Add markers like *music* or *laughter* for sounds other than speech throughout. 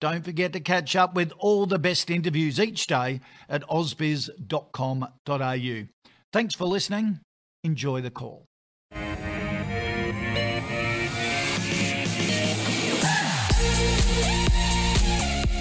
don't forget to catch up with all the best interviews each day at ausbiz.com.au. Thanks for listening. Enjoy the call.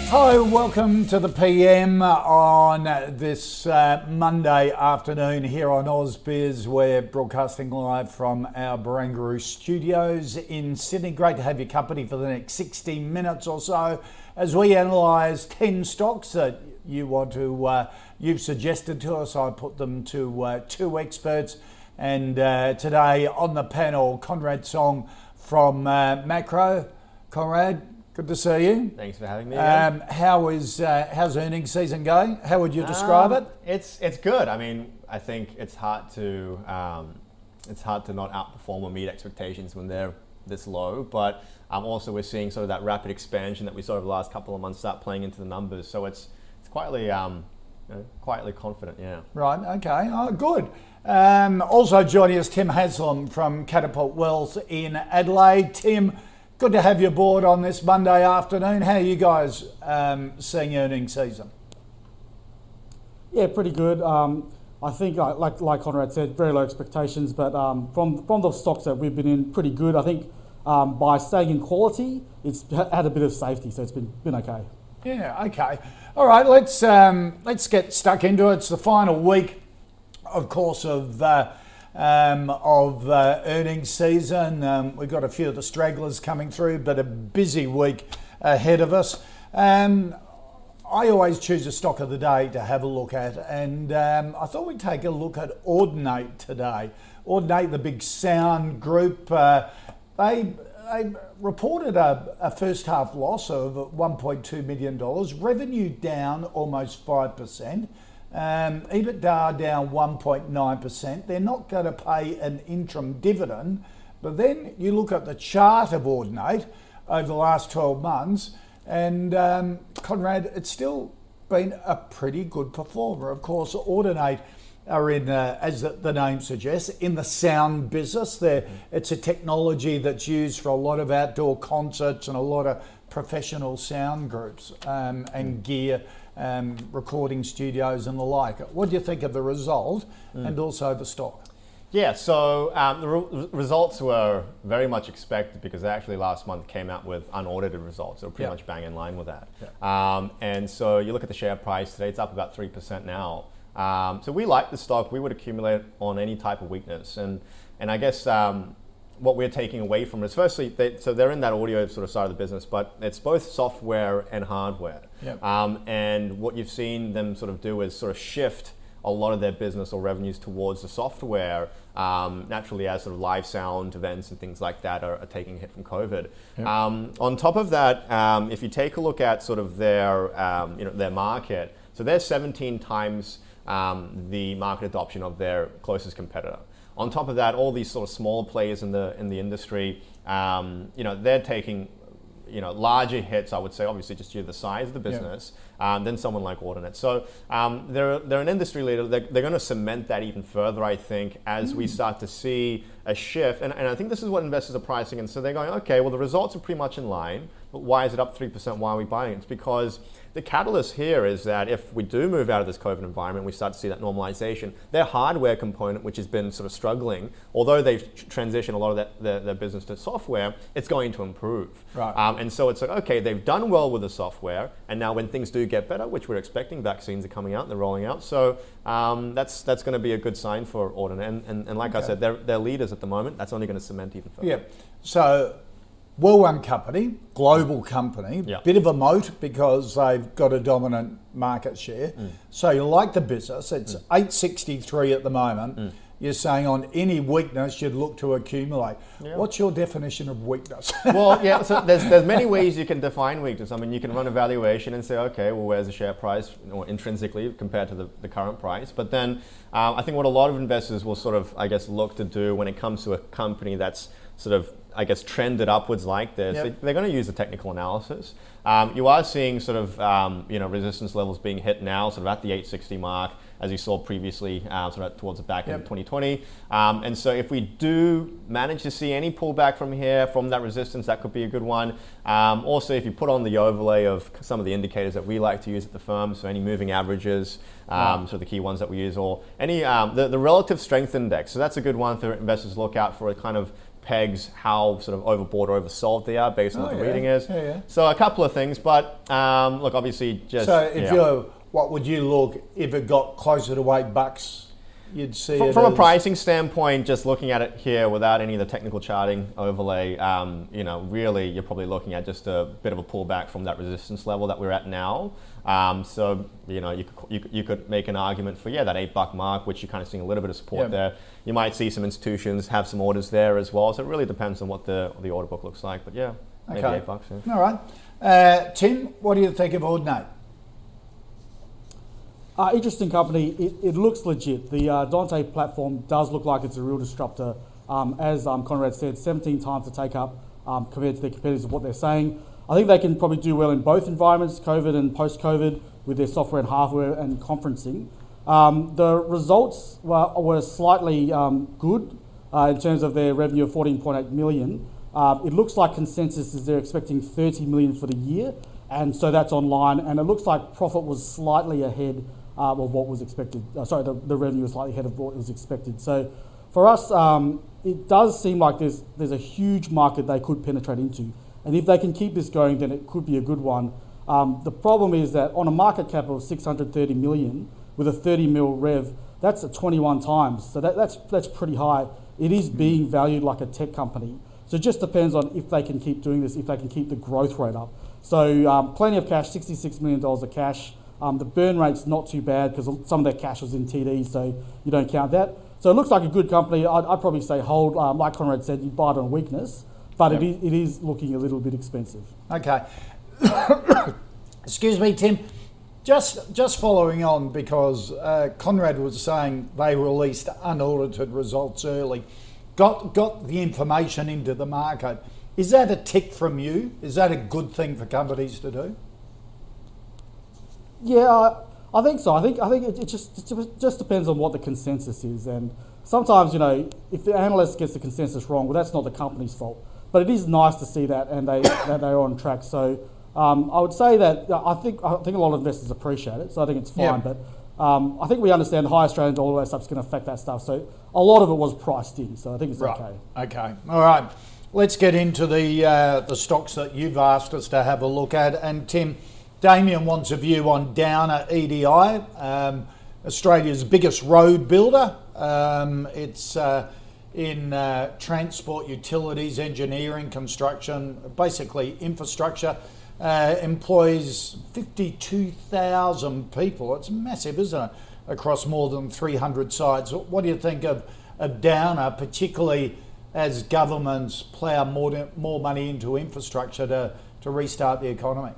Hi, welcome to the PM on this uh, Monday afternoon here on AusBiz. We're broadcasting live from our Barangaroo studios in Sydney. Great to have your company for the next 60 minutes or so as we analyse 10 stocks that you want to, uh, you've suggested to us. I put them to uh, two experts. And uh, today on the panel, Conrad Song from uh, Maqro. Conrad, Good to see you. Thanks for having me. Um, how is uh, how's earnings season going? How would you describe um, it? It's it's good. I mean, I think it's hard to um, it's hard to not outperform or meet expectations when they're this low. But um, also we're seeing sort of that rapid expansion that we saw over the last couple of months start playing into the numbers. So it's it's quietly um, you know, quietly confident. Yeah. Right. Okay. Oh, good. Um, also joining us, Tim Haselum from Catapult Wealth in Adelaide. Tim. Good to have you aboard on this Monday afternoon. How are you guys um, seeing earnings season? Yeah, pretty good. Um, I think, uh, like like Conrad said, very low expectations, but um, from from the stocks that we've been in, pretty good. I think um, by staying in quality, it's had a bit of safety, so it's been been okay. Yeah. Okay. All right. Let's um, let's get stuck into it. It's the final week, of course, of. Uh, um, of uh, earnings season. Um, we've got a few of the stragglers coming through, but a busy week ahead of us. Um, I always choose a stock of the day to have a look at, and um, I thought we'd take a look at Audinate today. Audinate, the big sound group, uh, they, they reported a, a, first half loss of $1.2 million, revenue down almost 5%. Um, EBITDA down 1.9%. They're not going to pay an interim dividend. But then you look at the chart of Audinate over the last 12 months, and um, Conrad, it's still been a pretty good performer. Of course, Audinate are in, uh, as the, name suggests, in the sound business. They're, it's a technology that's used for a lot of outdoor concerts and a lot of professional sound groups um, and gear um, recording studios and the like. What do you think of the result mm. and also the stock? Yeah, so um, the re- results were very much expected because they actually last month came out with unaudited results. They were pretty much bang in line with that. Um, and so you look at the share price today, it's up about 3% now. Um, so we like the stock. We would accumulate on any type of weakness. And, and I guess um, what we're taking away from it is firstly, they, so they're in that audio sort of side of the business, but it's both software and hardware. Yep. Um, and what you've seen them sort of do is sort of shift a lot of their business or revenues towards the software, um, naturally as sort of live sound events and things like that are, are taking a hit from COVID. Yep. Um, on top of that, um, if you take a look at sort of their, um, you know, their market, so they're 17 times um, the market adoption of their closest competitor. On top of that, all these sort of small players in the in the industry, um, you know, they're taking you know larger hits. I would say, obviously, just due to the size of the business. Um, than someone like Audinate. So um, they're they're an industry leader. They're, they're, going to cement that even further, I think, as mm. we start to see a shift. And, and I think this is what investors are pricing. And so they're going, okay, well, the results are pretty much in line. Why is it up 3%? Why are we buying it? It's because the catalyst here is that if we do move out of this COVID environment, we start to see that normalization. Their hardware component, which has been sort of struggling, although they've transitioned a lot of that, their, their business to software, it's going to improve. Right. Um, and so it's like, okay, they've done well with the software, and now when things do get better, which we're expecting, vaccines are coming out, they're rolling out. So um, that's that's going to be a good sign for Audin. And, and, and like I said, they're, they're leaders at the moment. That's only going to cement even further. Yeah. So, well run company, global company, Yeah. bit of a moat because they've got a dominant market share. Mm. So, you like the business. It's 863 at the moment. Mm. You're saying on any weakness, you'd look to accumulate. What's your definition of weakness? *laughs* well, yeah. So there's there's many ways you can define weakness. I mean, you can run a valuation and say, okay, well, where's the share price or intrinsically compared to the, the current price? But then, um, I think what a lot of investors will sort of, I guess, look to do when it comes to a company that's sort of, I guess, trended upwards like this, Yep. they, they're going to use the technical analysis. Um, you are seeing sort of, um, you know, resistance levels being hit now, sort of at the 860 mark, as you saw previously, uh, sort of towards the back end of 2020. Um, and so if we do manage to see any pullback from here, from that resistance, that could be a good one. Um, also, if you put on the overlay of some of the indicators that we like to use at the firm, so any moving averages, um, so the key ones that we use, or any um, the, the relative strength index. So that's a good one for investors to look out for. It kind of pegs how sort of overbought or oversold they are based on Oh, what the yeah. reading is. Yeah, yeah. So a couple of things, but um, look, obviously, just so, if you're, what would you look if it got closer to eight bucks? You'd see From, from a pricing standpoint, just looking at it here without any of the technical charting overlay, um, you know, really you're probably looking at just a bit of a pullback from that resistance level that we're at now. Um, so, you know, you could, you, could- you could make an argument for, yeah, that eight buck mark, which you're kind of seeing a little bit of support Yeah. there. You might see some institutions have some orders there as well. So it really depends on what the, the order book looks like. But yeah, maybe eight bucks. Yeah. All right. Uh, Tim, what do you think of Audinate? Uh, interesting company. It, it looks legit. The uh, Dante platform does look like it's a real disruptor. Um, as um, Conrad said, 17 times the take up um, compared to their competitors what they're saying. I think they can probably do well in both environments, COVID and post COVID, with their software and hardware and conferencing. Um, the results were, were slightly um, good uh, in terms of their revenue of 14.8 million. Uh, it looks like consensus is they're expecting 30 million for the year, and so that's online. And it looks like profit was slightly ahead uh, of what was expected. Uh, sorry, the, the revenue was slightly ahead of what was expected. So for us, um, it does seem like there's there's a huge market they could penetrate into, and if they can keep this going, then it could be a good one. Um, the problem is that on a market cap of 630 million with a 30 mil rev, that's at 21 times. So that, that's that's pretty high. It is being valued like a tech company. So it just depends on if they can keep doing this, if they can keep the growth rate up. So um, plenty of cash, $66 million of cash. Um, the burn rate's not too bad because some of their cash was in TD, so you don't count that. So it looks like a good company. I'd, I'd probably say hold. Um, like Conrad said, you buy it on weakness, but it, is, it is looking a little bit expensive. Okay. *coughs* Excuse me, Tim. Just just following on because uh, Conrad was saying they released unaudited results early, got got the information into the market. Is that a tick from you? Is that a good thing for companies to do? Yeah, I, I think so. I think I think it, it just it just depends on what the consensus is, and sometimes you know if the analyst gets the consensus wrong, well, that's not the company's fault. But it is nice to see that, and they *coughs* that they're on track. So um, I would say that I think I think a lot of investors appreciate it. So I think it's fine. But um, I think we understand the high Australian dollar stuff's going to affect that stuff. So a lot of it was priced in. So I think it's okay. Okay. All right. Let's get into the uh, the stocks that you've asked us to have a look at. And Tim, Damien wants a view on Downer EDI, um, Australia's biggest road builder. Um, it's uh, in uh, transport, utilities, engineering, construction, basically infrastructure. Uh, employs 52,000 people. It's massive, isn't it? Across more than 300 sites. What do you think of, of Downer, particularly as governments plough more, more money into infrastructure to, to restart the economy?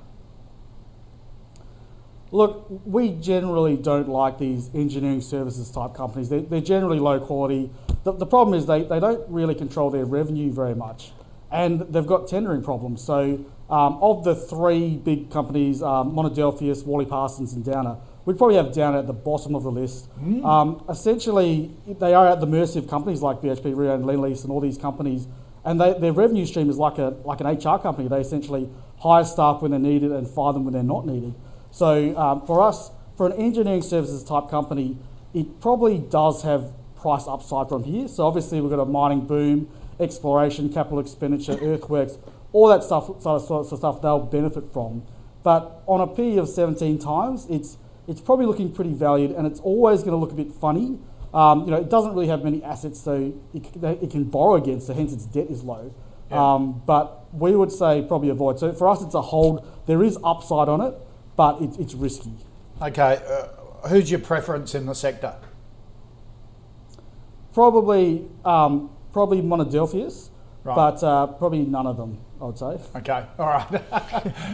Look, we generally don't like these engineering services type companies. They're, they're generally low quality. The, the problem is they, they don't really control their revenue very much. And they've got tendering problems. So, um, of the three big companies, um, Monadelphous, Wally Parsons, and Downer, we'd probably have Downer at the bottom of the list. Um, essentially, they are at the mercy of companies like BHP, Rio, and Lendlease, and all these companies. And they, their revenue stream is like, a, like an HR company. They essentially hire staff when they're needed and fire them when they're not needed. So um, for us, for an engineering services type company, it probably does have price upside from here. So obviously we've got a mining boom, exploration, capital expenditure, earthworks, all that stuff, sort of stuff they'll benefit from. But on a P of 17 times, it's it's probably looking pretty valued, and it's always going to look a bit funny. Um, you know, it doesn't really have many assets, so it, it can borrow against, so hence its debt is low. Yeah. Um, but we would say probably avoid. So for us, it's a hold. There is upside on it, but it, it's risky. Okay, uh, who's your preference in the sector? Probably, um, probably Monadelphous, right. but uh, probably none of them. I would say. Okay, *laughs* all right.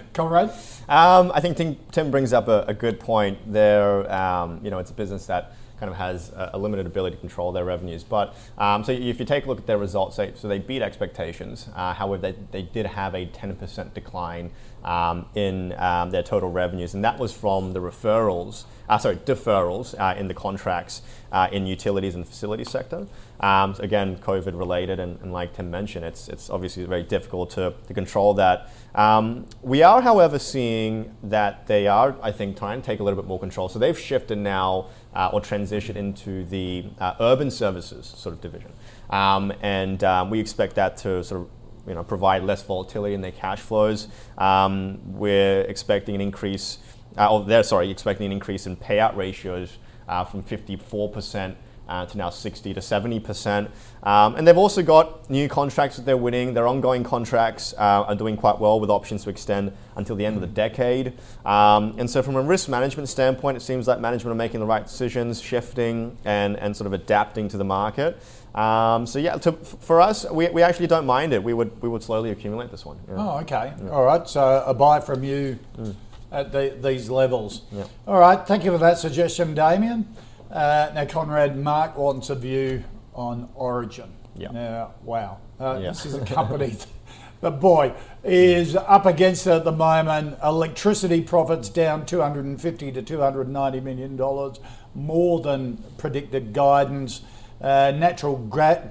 *laughs* Conrad? Um, I think Tim, Tim, brings up a, a good point there. Um, you know, it's a business that kind of has a, a limited ability to control their revenues. But um, so if you take a look at their results, they, so they beat expectations. Uh, however, they, they did have a 10% decline um, in um, their total revenues, and that was from the referrals, uh, sorry, deferrals uh, in the contracts uh, in utilities and facility sector. Um, again, COVID related, and, and, like Tim mentioned, it's, it's obviously very difficult to, to control that. Um, we are, however, seeing that they are, I think, trying to take a little bit more control. So they've shifted now uh, or transition into the uh, urban services sort of division. Um, and um, we expect that to sort of you know, provide less volatility in their cash flows. Um, we're expecting an increase, uh, or they're sorry, expecting an increase in payout ratios uh, from 54% uh, to now 60 to 70 percent. Um, and they've also got new contracts that they're winning. Their ongoing contracts uh, are doing quite well with options to extend until the end of the decade. Um, and so, from a risk management standpoint, it seems like management are making the right decisions, shifting and, and sort of adapting to the market. Um, so yeah, to, for us, we, we actually don't mind it. We would we would slowly accumulate this one. Yeah. Oh, okay. Yeah. All right. So a buy from you mm. at the, these levels. Yeah. All right. Thank you for that suggestion, Damien. Uh, now, Conrad, Mark wants a view on Origin. Yeah. Now, wow. Uh, yeah. This is a company *laughs* that, boy, is up against it at the moment. Electricity profits down 250 to 290 million dollars, more than predicted guidance. Uh, natural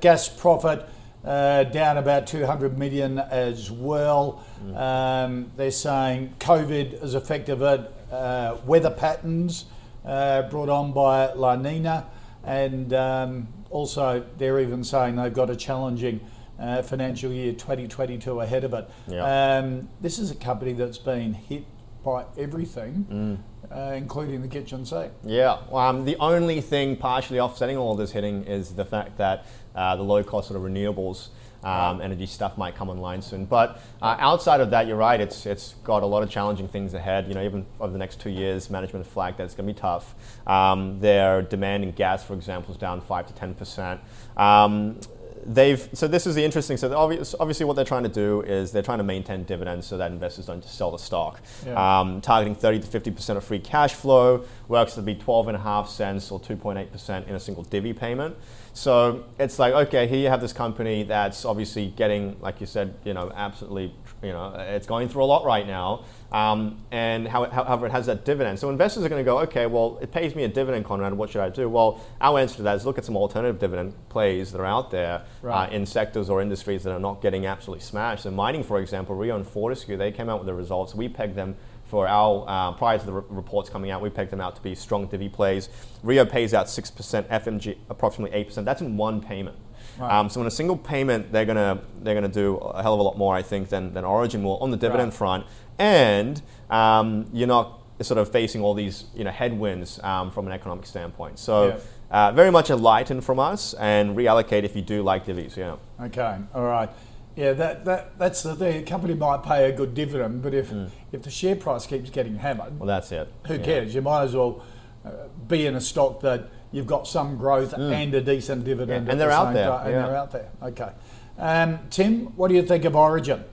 gas profit uh, down about 200 million as well. Mm. Um, they're saying COVID has affected it, uh, weather patterns uh, brought on by La Nina, and um, also they're even saying they've got a challenging uh, financial year 2022 ahead of it. Yeah. Um, this is a company that's been hit by everything. Mm. Uh, including the kitchen sink. Yeah, um, the only thing partially offsetting all of this hitting is the fact that uh, the low cost of renewables um, energy stuff might come online soon. But uh, outside of that, you're right. It's it's got a lot of challenging things ahead. You know, even over the next two years, management flagged that it's going to be tough. Um, their demand in gas, for example, is down five to ten percent. Um, they've so this is the interesting so obviously, obviously what they're trying to do is they're trying to maintain dividends so that investors don't just sell the stock yeah. um, targeting 30 to 50 percent of free cash flow works to be 12 and a half cents or 2.8 percent in a single divvy payment so it's like, okay, here you have this company that's obviously getting, like you said, you know, absolutely, you know, it's going through a lot right now. Um, and how, however, it has that dividend. So investors are going to go, okay, well, it pays me a dividend, Conrad. What should I do? Well, our answer to that is look at some alternative dividend plays that are out there right. uh, in sectors or industries that are not getting absolutely smashed. So mining, for example, Rio and Fortescue, they came out with the results. We pegged them for our, uh, prior to the re- reports coming out, we pegged them out to be strong divvy plays. Rio pays out 6%, FMG approximately 8%. That's in one payment. Right. Um, so in a single payment, they're gonna they're gonna do a hell of a lot more, I think, than, than Origin will on the dividend right. front. And um, you're not sort of facing all these you know headwinds um, from an economic standpoint. So. Yeah. Uh, very much a lighten from us and reallocate if you do like divvies. Yeah. Okay. All right. Yeah, that, that that's the thing. A company might pay a good dividend, but if mm. if the share price keeps getting hammered, well, that's it. Who yeah. cares? You might as well uh, be in a stock that you've got some growth mm. and a decent dividend, yeah. and they're the out there. and yeah. they're out there. Okay, um, Tim, what do you think of Origin?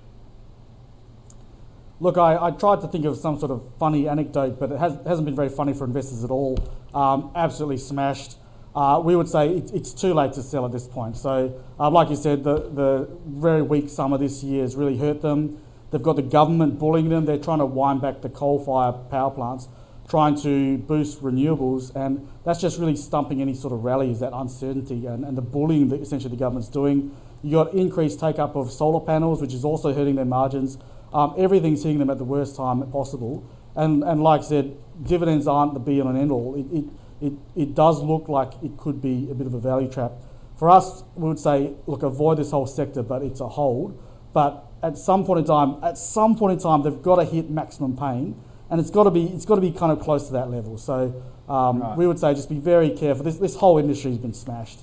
Look, I, I, tried to think of some sort of funny anecdote, but it has, not been very funny for investors at all. Um, absolutely smashed uh, we would say it, it's too late to sell at this point. So, uh, like you said, the, the very weak summer this year has really hurt them. They've got the government bullying them. They're trying to wind back the coal-fired power plants, trying to boost renewables, and that's just really stumping any sort of rallies, that uncertainty and, and the bullying that essentially the government's doing. You've got increased take up of solar panels, which is also hurting their margins. Um, everything's hitting them at the worst time possible. And, and like I said, dividends aren't the be all and end all. It, it, it, it does look like it could be a bit of a value trap. For us, we would say, look, avoid this whole sector, but it's a hold. But at some point in time, at some point in time, they've got to hit maximum pain, and it's got to be it's got to be kind of close to that level. So um, right. we would say just be very careful. This this whole industry has been smashed.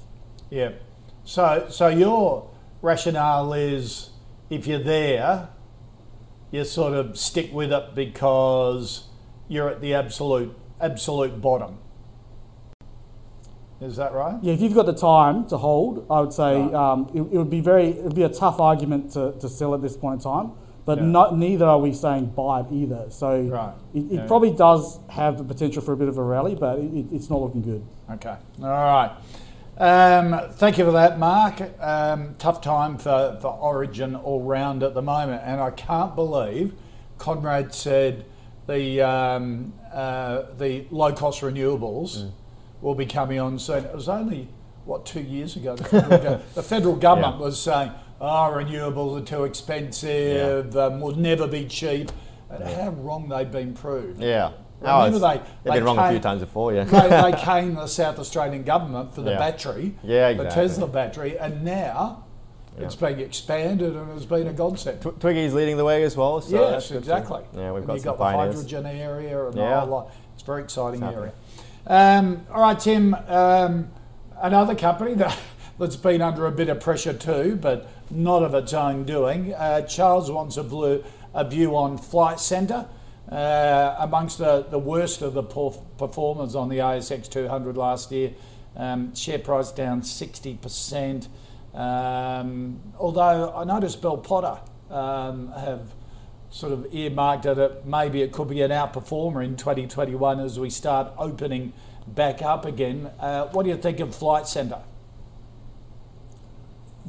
Yeah. So so your rationale is if you're there, you sort of stick with it because you're at the absolute absolute bottom. Is that right? Yeah, if you've got the time to hold, I would say right. um, it, it, would be very it would be a tough argument to, to sell at this point in time. But yeah. not, neither are we saying buy it either. So right. it, it yeah. probably does have the potential for a bit of a rally, but it, it's not looking good. Okay. All right. Um, thank you for that, Mark. Um, tough time for, for Origin all round at the moment, and I can't believe Conrad said the um, uh, the low cost renewables. Mm will be coming on soon. It was only, what, two years ago, the federal, *laughs* the federal government yeah. was saying, oh, renewables are too expensive, yeah. um, will never be cheap. And yeah. how wrong they've been proved. Yeah. Remember they, they've they been wrong came, a few times before, yeah. they, they *laughs* came the South Australian government for the yeah. battery, yeah, exactly. the Tesla battery, and now yeah. it's being expanded and it's been a godsend. Tw- Twiggy's leading the way as well. So yes, exactly. Yeah, we've got and some got the hydrogen area and yeah. the whole lot. It's a very exciting area. Um, all right, Tim. Um, another company that, *laughs* that's been under a bit of pressure too, but not of its own doing. Uh, Charles wants a, blue, a view on Flight Centre. Uh, amongst the, the worst of the performers on the ASX 200 last year, um, share price down 60%. Um, although I noticed Bell Potter um, have sort of earmarked that it maybe it could be an outperformer in 2021 as we start opening back up again. Uh, what do you think of Flight Centre?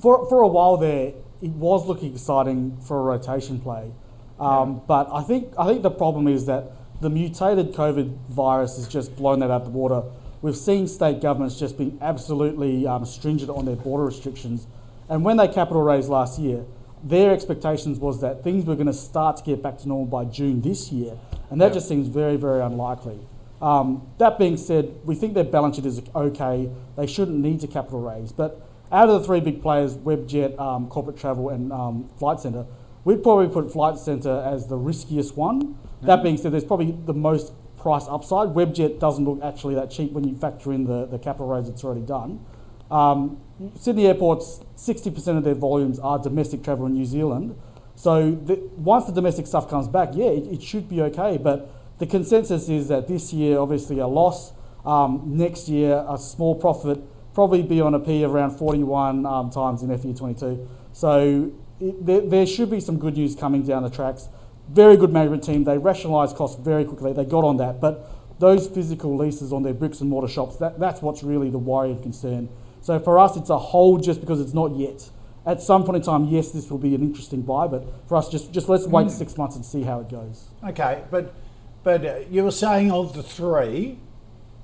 For, for a while there, it was looking exciting for a rotation play. Um, yeah. But I think, I think the problem is that the mutated COVID virus has just blown that out of the water. We've seen state governments just being absolutely um, stringent on their border restrictions. And when they capital raised last year, their expectations was that things were going to start to get back to normal by June this year, and that yep. just seems very, very unlikely. Um, that being said, we think their balance sheet is okay. They shouldn't need to capital raise. But out of the three big players, Webjet, um, Corporate Travel, and um, Flight Centre, we'd probably put Flight Centre as the riskiest one. Mm-hmm. That being said, there's probably the most price upside. Webjet doesn't look actually that cheap when you factor in the, the capital raise that's already done. Um, Sydney airports, 60% of their volumes are domestic travel in New Zealand. So the, once the domestic stuff comes back, yeah, it, it, should be okay. But the consensus is that this year, obviously, a loss. Um, next year, a small profit, probably be on a P around 41 um, times in FY22. So it, there, there should be some good news coming down the tracks. Very good management team. They rationalised costs very quickly. They got on that. But those physical leases on their bricks and mortar shops, that, that's what's really the worry and concern. So for us, it's a hold just because it's not yet. At some point in time, yes, this will be an interesting buy, but for us, just, just let's wait mm. six months and see how it goes. Okay, but, but uh, you were saying of the three,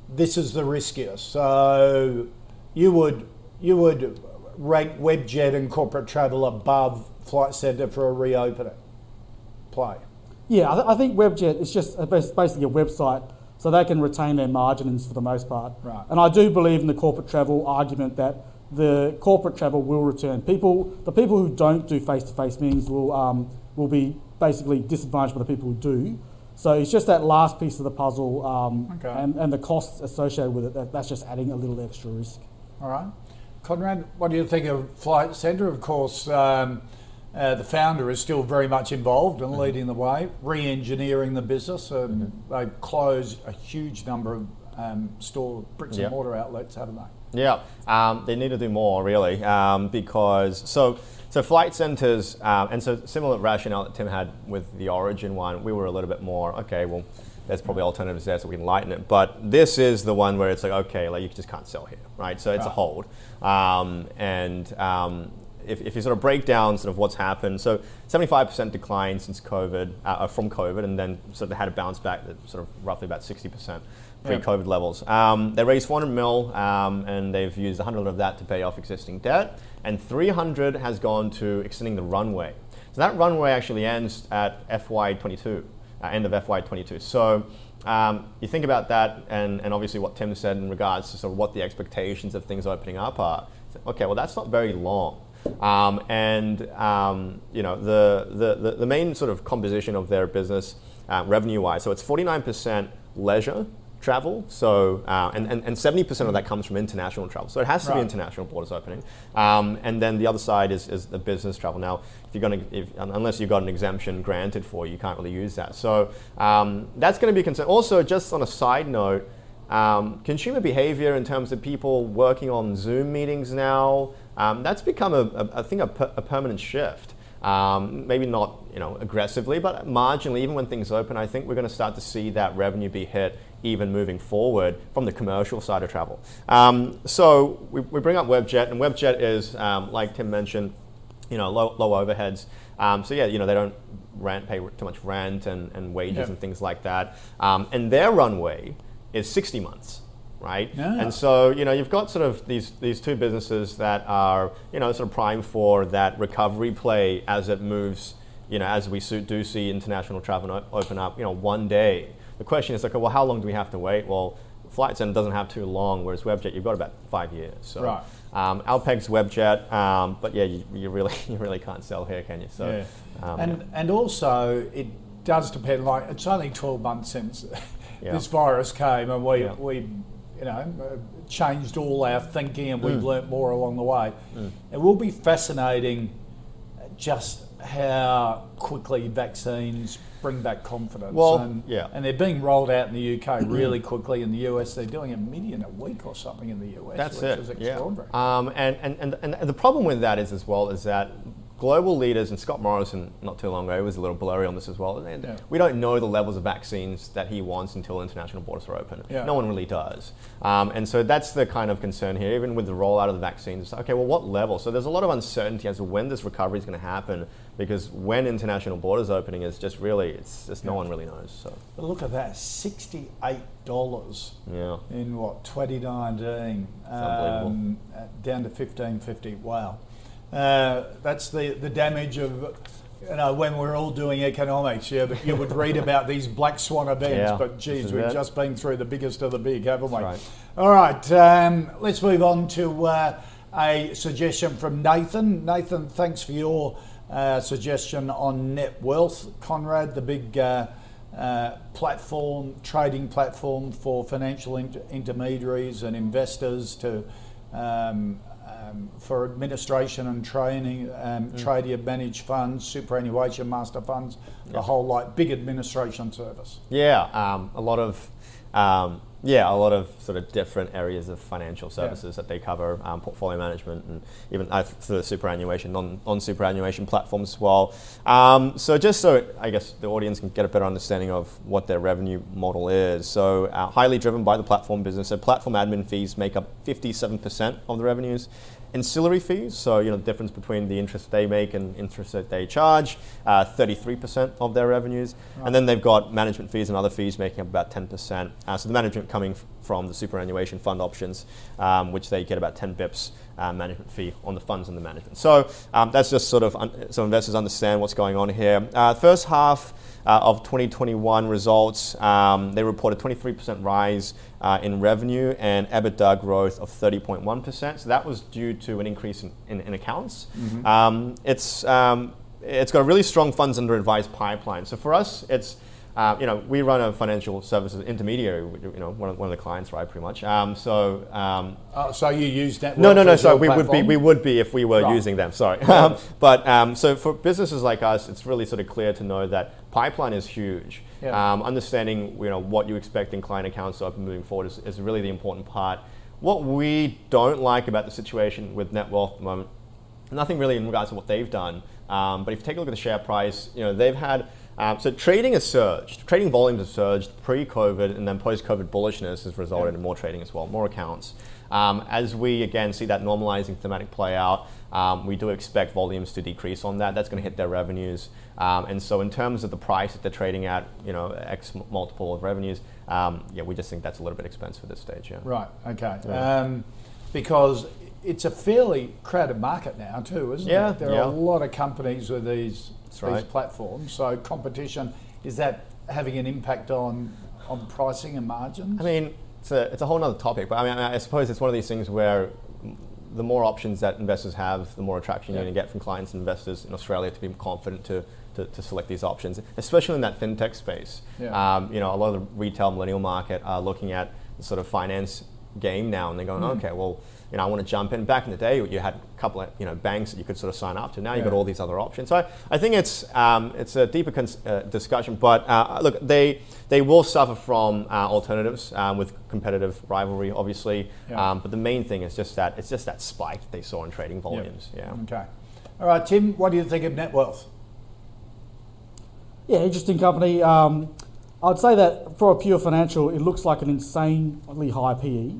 this is the riskiest. So you would, you would rank Webjet and corporate travel above Flight Centre for a reopening play? Yeah, I, th- I think Webjet is just basically a website so they can retain their margins for the most part. Right. And I do believe in the corporate travel argument that the corporate travel will return. People, the people who don't do face-to-face meetings will um, will be basically disadvantaged by the people who do. So it's just that last piece of the puzzle, um, okay. and, and the costs associated with it. That, that's just adding a little extra risk. All right, Conrad, what do you think of Flight Centre? Of course. Um, uh, the founder is still very much involved and mm-hmm. leading the way, re engineering the business. mm-hmm. They've closed a huge number of um, store bricks yep. and mortar outlets, haven't they? Yeah, um, they need to do more really um, because so so flight centers um, and so similar rationale that Tim had with the Origin one, we were a little bit more okay. Well, there's probably alternatives there, so we can lighten it. But this is the one where it's like okay, like you just can't sell here, right? So it's right. a hold, um, and um, if, if you sort of break down sort of what's happened, so 75% decline since COVID, uh, uh, from COVID, and then sort of had a bounce back at sort of roughly about 60% pre-COVID levels. Um, they raised 400 mil, um, and they've used 100 of that to pay off existing debt, and 300 has gone to extending the runway. So that runway actually ends at FY22, uh, end of FY22. So um, you think about that, and, and obviously what Tim said in regards to sort of what the expectations of things opening up are. Okay, well that's not very long. Um, and um, you know the, the, the, main sort of composition of their business uh, revenue-wise, so it's 49% leisure, travel. So, uh, and, and, and 70% of that comes from international travel. So it has to right. be international borders opening. Um, and then the other side is, is the business travel. Now, if you're going to, unless you've got an exemption granted for you, you can't really use that. So um, that's going to be a concern. Also, just on a side note, um, consumer behavior in terms of people working on Zoom meetings now, um, that's become, a, a, I think, a, per, a permanent shift. Um, maybe not you know aggressively, but marginally. Even when things open, I think we're going to start to see that revenue be hit even moving forward from the commercial side of travel. Um, so we, we, bring up Webjet, and Webjet is, um, like Tim mentioned, you know, low, low overheads. Um, so yeah, you know, they don't rent, pay too much rent and, and wages and things like that. Um, and their runway is 60 months right? Yeah. And so, you know, you've got sort of these, these two businesses that are, you know, sort of primed for that recovery play as it moves, you know, as we do see international travel open up, you know, one day. The question is like, well, how long do we have to wait? Well, Flight Centre doesn't have too long, whereas Webjet, you've got about five years. So, right. Um, Alpeg's Webjet, um, but yeah, you, you, really *laughs* you really can't sell here, can you? So, yeah. um, and yeah. and also it does depend. Like it's only twelve months since yeah. *laughs* this virus came, and we we you know, changed all our thinking and we've mm. learnt more along the way. Mm. It will be fascinating just how quickly vaccines bring back confidence. Well, and, yeah. and they're being rolled out in the UK really quickly. In the US, they're doing a million a week or something in the US. That's which it. Is extraordinary. Yeah. Um, and, and, and, and the problem with that is as well is that global leaders, and Scott Morrison not too long ago was a little blurry on this as well. Yeah. We don't know the levels of vaccines that he wants until international borders are open. Yeah. No one really does. Um, and so that's the kind of concern here, even with the rollout of the vaccines. Okay, well, what level? So there's a lot of uncertainty as to when this recovery is going to happen because when international borders opening is just really, it's just yeah. no one really knows. So. But look at that, $68 yeah. in what, 2019, um, down to 1550. Wow. Uh, that's the, the damage of you know, when we're all doing economics, yeah, but you would read about these black swan events, yeah, but geez, we've it. just been through the biggest of the big, haven't we? Right. All right, um, let's move on to uh, a suggestion from Nathan. Nathan, thanks for your uh, suggestion on Netwealth. Conrad, the big uh, uh, platform, trading platform for financial inter- intermediaries and investors to um, um, for administration and training, um, mm. tradie managed funds, superannuation master funds, the whole like big administration service. Yeah, um, a lot of um, yeah, a lot of sort of different areas of financial services yeah. that they cover, um, portfolio management, and even uh, the superannuation, non, non-superannuation platforms as well. Um, so just so I guess the audience can get a better understanding of what their revenue model is. So uh, highly driven by the platform business. So platform admin fees make up 57% of the revenues ancillary fees, so you know the difference between the interest they make and interest that they charge, uh, 33% of their revenues, right. and then they've got management fees and other fees making up about 10%. Uh, so the management coming f- from the superannuation fund options, um, which they get about 10 bips uh, management fee on the funds and the management. So um, that's just sort of un- so investors understand what's going on here. Uh, first half uh, of 2021 results, um, they reported 23% rise uh, in revenue and EBITDA growth of 30.1%. So that was due to an increase in, in, in accounts. Mm-hmm. Um, it's, um, it's got a really strong funds under advised pipeline. So for us, it's uh, you know, we run a financial services intermediary. You know, one of, one of the clients, right? Pretty much. Um, so, um, uh, so you use that? No, no, no. So we would be we would be if we were right. using them. Sorry, um, *laughs* but um, so for businesses like us, it's really sort of clear to know that pipeline is huge. Yeah. Um, understanding you know what you expect in client accounts to open moving forward is, is really the important part. What we don't like about the situation with Netwealth at the moment, nothing really in regards to what they've done. Um, but if you take a look at the share price, you know they've had um, so trading has surged. Trading volumes have surged pre-COVID, and then post-COVID bullishness has resulted yeah. in more trading as well, more accounts. Um, as we again see that normalizing thematic play out, um, we do expect volumes to decrease on that. That's going to hit their revenues. Um, and so, in terms of the price that they're trading at, you know, X multiple of revenues, um, yeah, we just think that's a little bit expensive at this stage. Yeah. Right. Okay. Yeah. Um, because it's a fairly crowded market now too, isn't Yeah, it? There yeah. are a lot of companies with these these right. platforms. So competition is that having an impact on on pricing and margins? I mean, it's a, it's a whole other topic, but I mean, I suppose it's one of these things where the more options that investors have, the more attraction you're going to get from clients and investors in Australia to be confident to, to, to select these options, especially in that fintech space. Yeah. Um, you know, a lot of the retail millennial market are looking at the sort of finance game now, and they're going, Hmm. okay, well, you know, I want to jump in. Back in the day, you had a couple of you know banks that you could sort of sign up to. Now you've got all these other options. So I, I think it's um, it's a deeper cons- uh, discussion. But uh, look, they they will suffer from uh, alternatives um, with competitive rivalry, obviously. Yeah. Um, but the main thing is just that it's just that spike that they saw in trading volumes. Yeah. Okay. All right, Tim, what do you think of Netwealth? Yeah, interesting company. Um, I'd say that for a pure financial, it looks like an insanely high PE.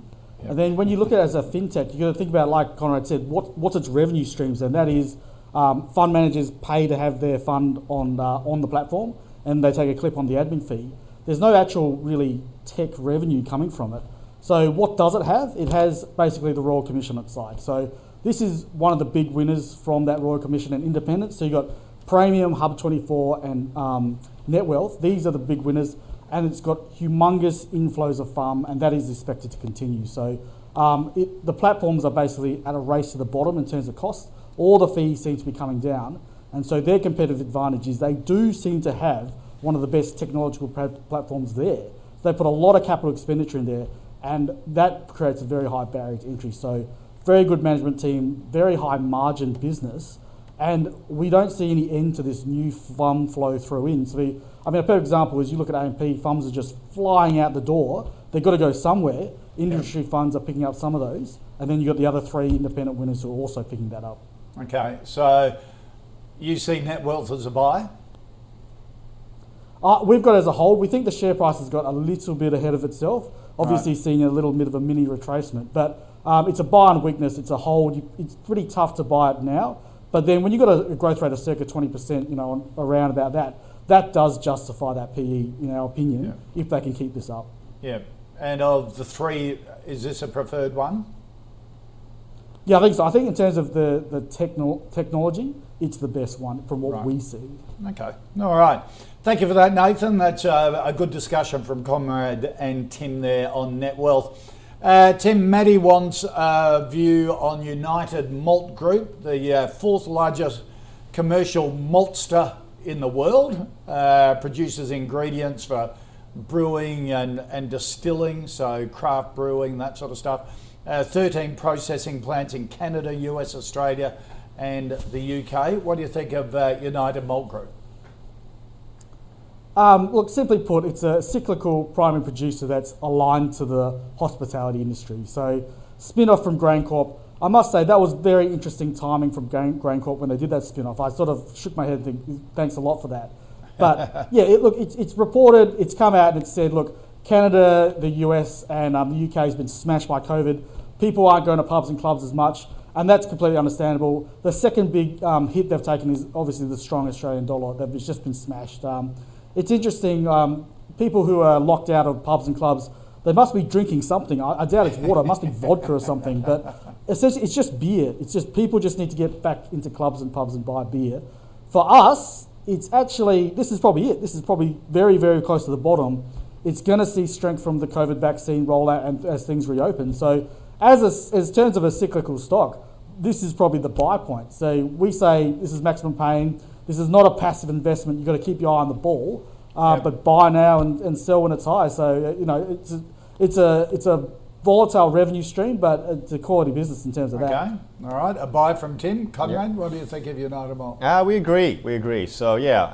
And then when you look at it as a fintech, you got to think about, like Conrad said, what, what's its revenue streams? And that is um, fund managers pay to have their fund on, uh, on the platform and they take a clip on the admin fee. There's no actual really tech revenue coming from it. So what does it have? It has basically the Royal Commission on side. So this is one of the big winners from that Royal Commission and independence. So you've got Praemium, Hub24 and um, NetWealth. These are the big winners and it's got humongous inflows of FUM and that is expected to continue. So um, it, the platforms are basically at a race to the bottom in terms of cost. All the fees seem to be coming down and so their competitive advantage is they do seem to have one of the best technological platforms there. They put a lot of capital expenditure in there and that creates a very high barrier to entry. So very good management team, very high margin business, and we don't see any end to this new fund flow through in. So we, I mean, a perfect example is you look at AMP, funds are just flying out the door. They've got to go somewhere. Industry funds are picking up some of those, and then you've got the other three independent winners who are also picking that up. Okay, so you see Netwealth as a buy? Uh, we've got as a whole, we think the share price has got a little bit ahead of itself. Obviously, Right. seeing a little bit of a mini retracement, but um, it's a buy on weakness. It's a hold. It's pretty tough to buy it now. But then when you've got a, a growth rate of circa 20%, you know, on, around about that, that does justify that PE, in our opinion, if they can keep this up. Yeah. And of the three, is this a preferred one? Yeah, I think so. I think in terms of the, the techno- technology, it's the best one from what Right. we see. Okay. All right. Thank you for that, Nathan. That's uh, a good discussion from Conrad and Tim there on Netwealth. Uh, Tim, Maddie wants a view on United Malt Group, the uh, fourth largest commercial maltster in the world, uh, produces ingredients for brewing and, and distilling, so craft brewing, that sort of stuff. Uh, 13 processing plants in Canada, US, Australia, and the UK. What do you think of uh, United Malt Group? Um, look, simply put, it's a cyclical primary producer that's aligned to the hospitality industry. So, spin off from GrainCorp. I must say that was very interesting timing from Grain, GrainCorp when they did that spin off. I sort of shook my head and think, thanks a lot for that. But *laughs* yeah, it, look, it's, it's reported, it's come out and it said, look, Canada, the US, and um, the UK has been smashed by COVID. People aren't going to pubs and clubs as much, and that's completely understandable. The second big um, hit they've taken is obviously the strong Australian dollar that has just been smashed. Um, it's interesting. Um, people who are locked out of pubs and clubs, they must be drinking something. I, I doubt it's water. It must be vodka or something. But essentially, it's just beer. It's just people just need to get back into clubs and pubs and buy beer. For us, it's actually this is probably it. This is probably very very close to the bottom. It's going to see strength from the COVID vaccine rollout and as things reopen. So, as a, as terms of a cyclical stock, this is probably the buy point. So we say this is maximum pain. This is not a passive investment. You've got to keep your eye on the ball, uh, Yep. but buy now and, and sell when it's high. So uh, you know it's a, it's a it's a volatile revenue stream, but it's a quality business in terms of Okay, that. Okay, all right. A buy from Tim. Conrad, what do you think of United Malt? Uh, we agree. We agree. So yeah,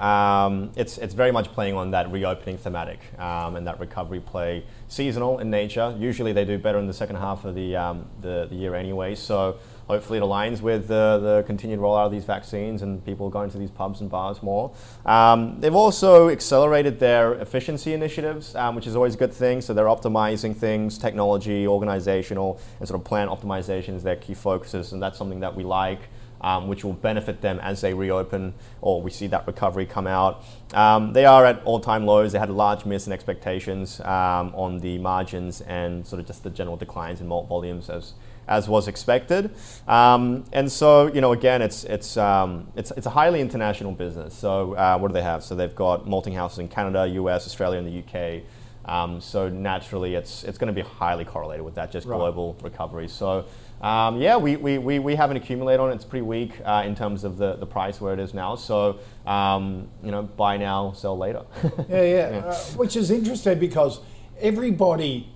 um, it's it's very much playing on that reopening thematic um, and that recovery play, seasonal in nature. Usually they do better in the second half of the um, the, the year anyway. So hopefully it aligns with the, the continued rollout of these vaccines and people going to these pubs and bars more. Um, they've also accelerated their efficiency initiatives, um, which is always a good thing. So they're optimizing things, technology, organizational, and sort of plant optimization is their key focuses, and that's something that we like. um, which will benefit them as they reopen or we see that recovery come out. Um, they are at all-time lows. They had a large miss in expectations um, on the margins and sort of just the general declines in malt volumes as as was expected. Um, and so, you know, again, it's it's um, it's it's a highly international business. So, uh, what do they have? So they've got malting houses in Canada, U.S., Australia, and the UK. Um, so naturally, it's it's going to be highly correlated with that, just right. global recovery. So. Um, yeah, we, we, we, we haven't accumulated on it. It's pretty weak uh, in terms of the, the price where it is now. So, um, you know, buy now, sell later. *laughs* yeah, yeah. yeah. Uh, which is interesting because everybody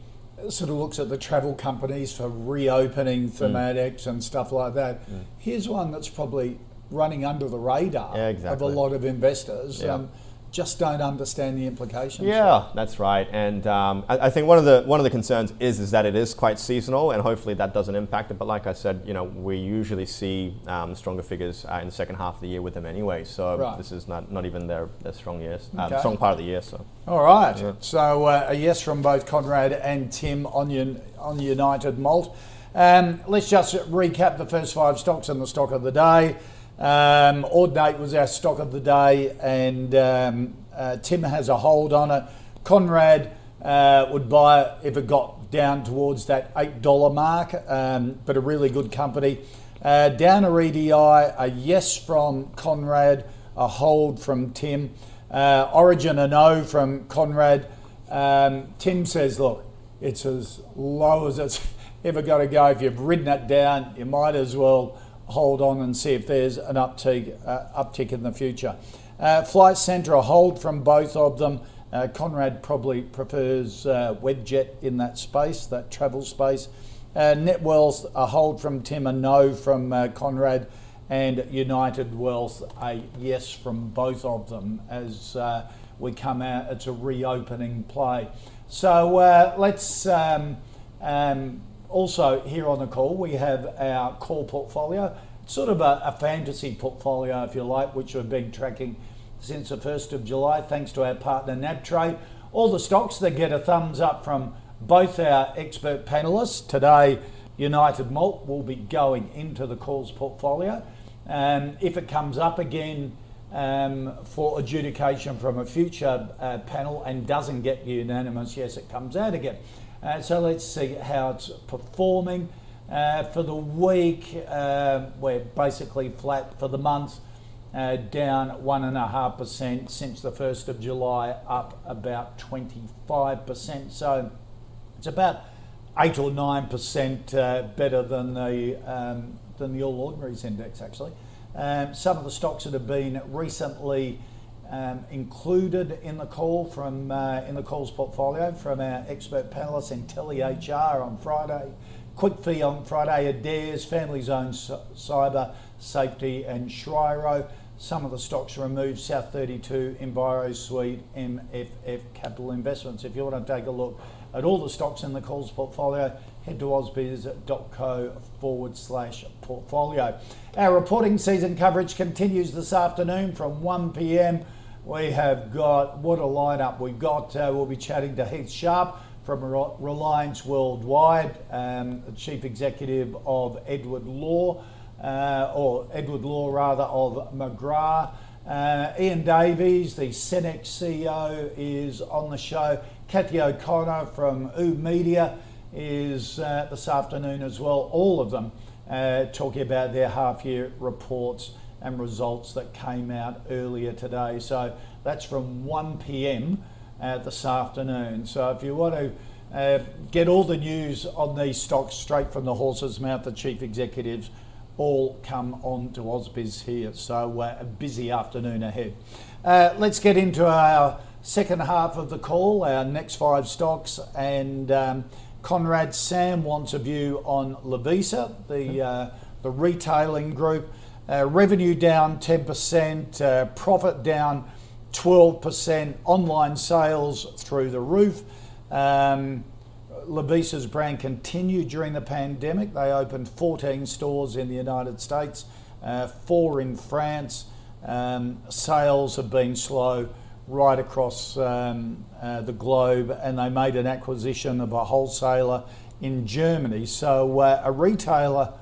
sort of looks at the travel companies for reopening mm. thematics mm. and stuff like that. Mm. Here's one that's probably running under the radar yeah, exactly. of a lot of investors. Yeah. Um, just don't understand the implications. Yeah, that's right. And um, I, I, think one of the one of the concerns is is that it is quite seasonal, and hopefully that doesn't impact it. But like I said, you know, we usually see um, stronger figures uh, in the second half of the year with them anyway. So right. this is not, not even their, their strong years, um, okay. strong part of the year. So all right. Yeah. So uh, a yes from both Conrad and Tim on un, on United Malt. Um, let's just recap the first five stocks and the stock of the day. Um, Audinate was our stock of the day, and um, uh, Tim has a hold on it. Conrad uh, would buy it if it got down towards that $8 mark, um, but a really good company. Uh, Downer EDI, a yes from Conrad, a hold from Tim. Uh, Origin, a no from Conrad. Um, Tim says, look, it's as low as it's *laughs* ever got to go. If you've ridden it down, you might as well hold on and see if there's an uptick, uh, uptick in the future. Uh, Flight Centre, a hold from both of them. Uh, Conrad probably prefers uh, Webjet in that space, that travel space. Uh, Netwealth, a hold from Tim, a no from uh, Conrad. And United Wealth, a yes from both of them as we come out. It's a reopening play. So let's. Um, um, also, here on the call, we have our core portfolio, sort of a, a fantasy portfolio, if you like, which we've been tracking since the 1st of July, thanks to our partner NabTrade. All the stocks that get a thumbs up from both our expert panelists. Today, United Malt will be going into the calls portfolio. Um, if it comes up again um, for adjudication from a future uh, panel and doesn't get unanimous, yes, it comes out again. Uh, so let's see how it's performing. Uh, for the week, uh, we're basically flat for the month, uh, down 1.5% since the 1st of July, up about 25%. So it's about 8 or 9% uh, better than the, um, than the All Ordinaries Index, actually. Um, some of the stocks that have been recently um, included in the call from uh, in the calls portfolio from our expert panelists IntelliHR on Friday, QuickFee on Friday, Adairs, Family Zone Cyber, Safety, and Shriro. Some of the stocks removed South 32, EnviroSuite, MFF Capital Investments. If you want to take a look at all the stocks in the calls portfolio, head to ausbiz.co forward slash portfolio. Our reporting season coverage continues this afternoon from 1 p.m. We have got what a lineup we've got. Uh, we'll be chatting to Heath Sharp from Reliance Worldwide, um, chief executive of Edward Law, uh, or Edward Law rather, of McGrath. Uh, Ian Davies, the Senex CEO, is on the show. Cathy O'Connor from oOh!media is uh, this afternoon as well. All of them uh, talking about their half year reports and results that came out earlier today. So that's from 1 p.m. Uh, this afternoon. So if you want to uh, get all the news on these stocks straight from the horse's mouth, the chief executives all come on to Ausbiz here. So uh, a busy afternoon ahead. Uh, let's get into our second half of the call, our next five stocks. And um, Conrad Sam wants a view on Lovisa, the, uh, the retailing group. Uh, revenue down 10%, uh, profit down 12%, online sales through the roof. Um, Lovisa's brand continued during the pandemic. They opened 14 stores in the United States, uh, four in France. Um, sales have been slow right across um, uh, the globe, and they made an acquisition of a wholesaler in Germany. So, uh, a retailer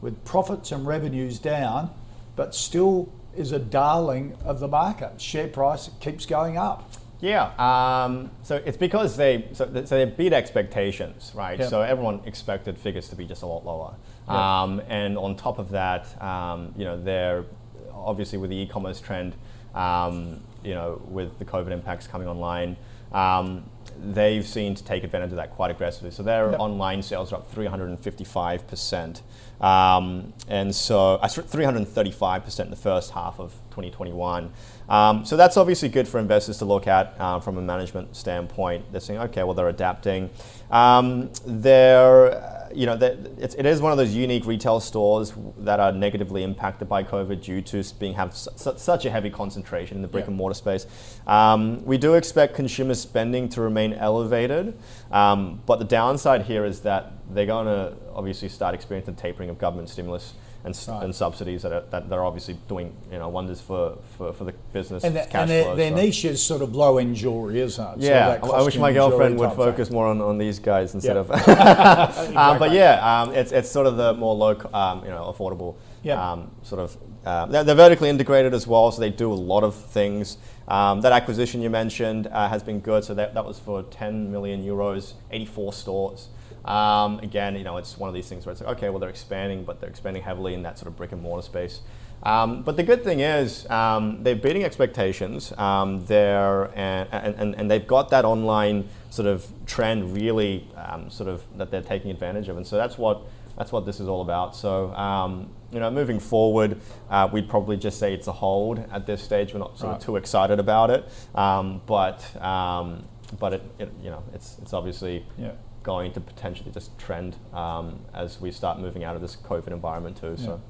with profits and revenues down, but still is a darling of the market. Share price keeps going up. Yeah, um, so it's because they so, so they beat expectations, right? Yep. So everyone expected figures to be just a lot lower, Yep. um, and on top of that, um, you know, they're obviously with the e-commerce trend, um, you know, with the COVID impacts coming online, um, they've seen to take advantage of that quite aggressively. So their Yep. online sales are up 355 percent, um, and so uh, 335 percent in the first half of 2021. Um, so that's obviously good for investors to look at uh, from a management standpoint. They're saying, okay, well, they're adapting. Um, they're, uh, you know, it's, it is one of those unique retail stores that are negatively impacted by COVID due to being have su- such a heavy concentration in the brick Yeah. and mortar space. Um, we do expect consumer spending to remain elevated, um, but the downside here is that they're going to obviously start experiencing tapering of government stimulus and, Right. and subsidies that are, that they're obviously doing you know wonders for, for, for the business And, the, cash and their, flow. their so- niche is sort of low end jewellery, isn't it? Yeah, I- wish my girlfriend would focus thing. more on, on these guys instead Yeah. of. *laughs* um, but yeah, um, it's, it's sort of the more low, um, you know, affordable. Yeah. Um, sort of. Uh, they're, they're vertically integrated as well, so they do a lot of things. Um, that acquisition you mentioned uh, has been good. So that, that was for 10 million euros, 84 stores. Um, again, you know, it's one of these things where it's like, okay, well, they're expanding, but they're expanding heavily in that sort of brick and mortar space. Um, but the good thing is um, they're beating expectations. Um, they're and, and, and they've got that online sort of trend really um, sort of that they're taking advantage of, and so that's what that's what this is all about. So um, you know, moving forward, uh, we'd probably just say it's a hold at this stage. We're not sort Right. of too excited about it, um, but um, but it, it you know it's it's obviously Yeah. Going to potentially just trend um, as we start moving out of this COVID environment too. So.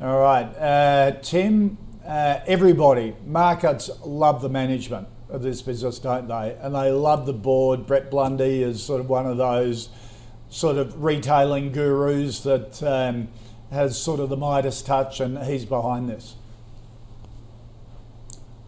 All right, uh, Tim. Uh, everybody, markets love the management of this business, don't they? And they love the board. Brett Blundy is sort of one of those sort of retailing gurus that um, has sort of the Midas touch, and he's behind this.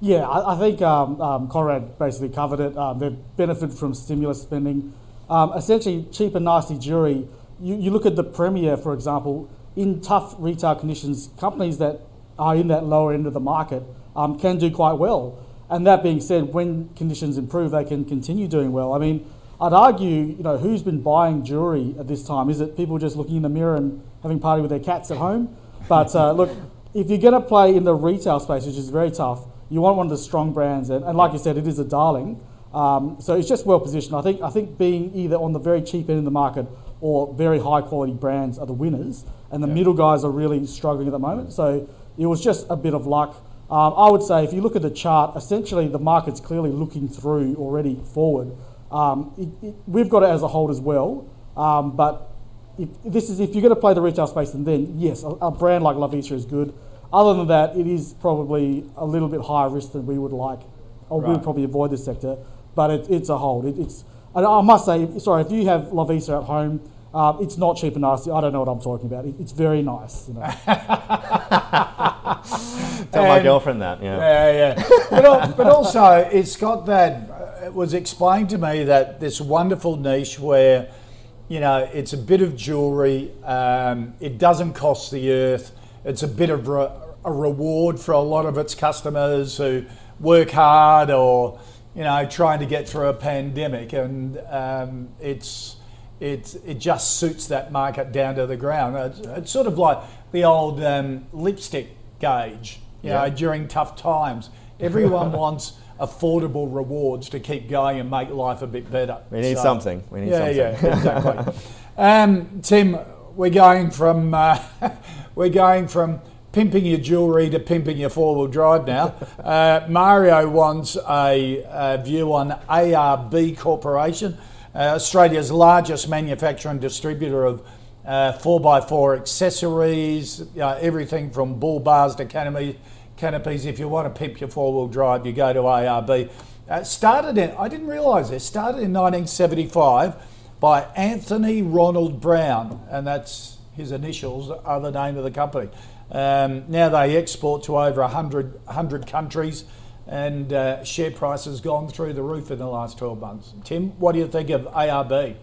Yeah, I, I think um, um, Conrad basically covered it. Um, they've benefited from stimulus spending. Um, essentially, cheap and nasty jewelry. You, you look at the Premier, for example, in tough retail conditions, companies that are in that lower end of the market um, can do quite well. And that being said, when conditions improve, they can continue doing well. I mean, I'd argue, you know, who's been buying jewelry at this time? Is it people just looking in the mirror and having party with their cats at home? But uh, look, if you're going to play in the retail space, which is very tough, you want one of the strong brands, and, and like you said, it is a darling. Um, so it's just well positioned. I think I think being either on the very cheap end of the market or very high quality brands are the winners, and the Yeah. middle guys are really struggling at the moment. So it was just a bit of luck. Um, I would say if you look at the chart, essentially the market's clearly looking through already forward. Um, it, it, we've got it as a hold as well, um, but if this is if you're going to play the retail space, and then yes, a, a brand like Lovisa is good. Other than that, it is probably a little bit higher risk than we would like, or we Right. would probably avoid this sector. But it, it's a hold. It, it's and I must say, sorry, if you have Lovisa at home, um, it's not cheap and nasty. I don't know what I'm talking about. It, it's very nice. You know. *laughs* Tell my girlfriend that. Yeah. Yeah, yeah. But, but also, it's got that. uh, It was explained to me that this wonderful niche where, you know, it's a bit of jewelry. Um, it doesn't cost the earth. It's a bit of re- a reward for a lot of its customers who work hard or, you know, trying to get through a pandemic, and um, it's. It, it just suits that market down to the ground. It's, it's sort of like the old um, lipstick gauge, you Yeah. know, during tough times. Everyone *laughs* wants affordable rewards to keep going and make life a bit better. We need So- something. We need yeah, something. yeah, exactly. *laughs* um, Tim, we're going from uh, *laughs* we're going from pimping your jewellery to pimping your four-wheel drive now. *laughs* Uh, Mario wants a, a view on ARB Corporation, uh, Australia's largest manufacturer and distributor of uh, 4x4 accessories, uh, everything from bull bars to canopy, canopies. If you want to pimp your four-wheel drive, you go to ARB. Uh, started in, I didn't realise this, started in 1975 by Anthony Ronald Brown, and that's his initials are the name of the company. Um, now they export to over 100, 100 countries, and uh, share price has gone through the roof in the last 12 months. Tim, what do you think of ARB?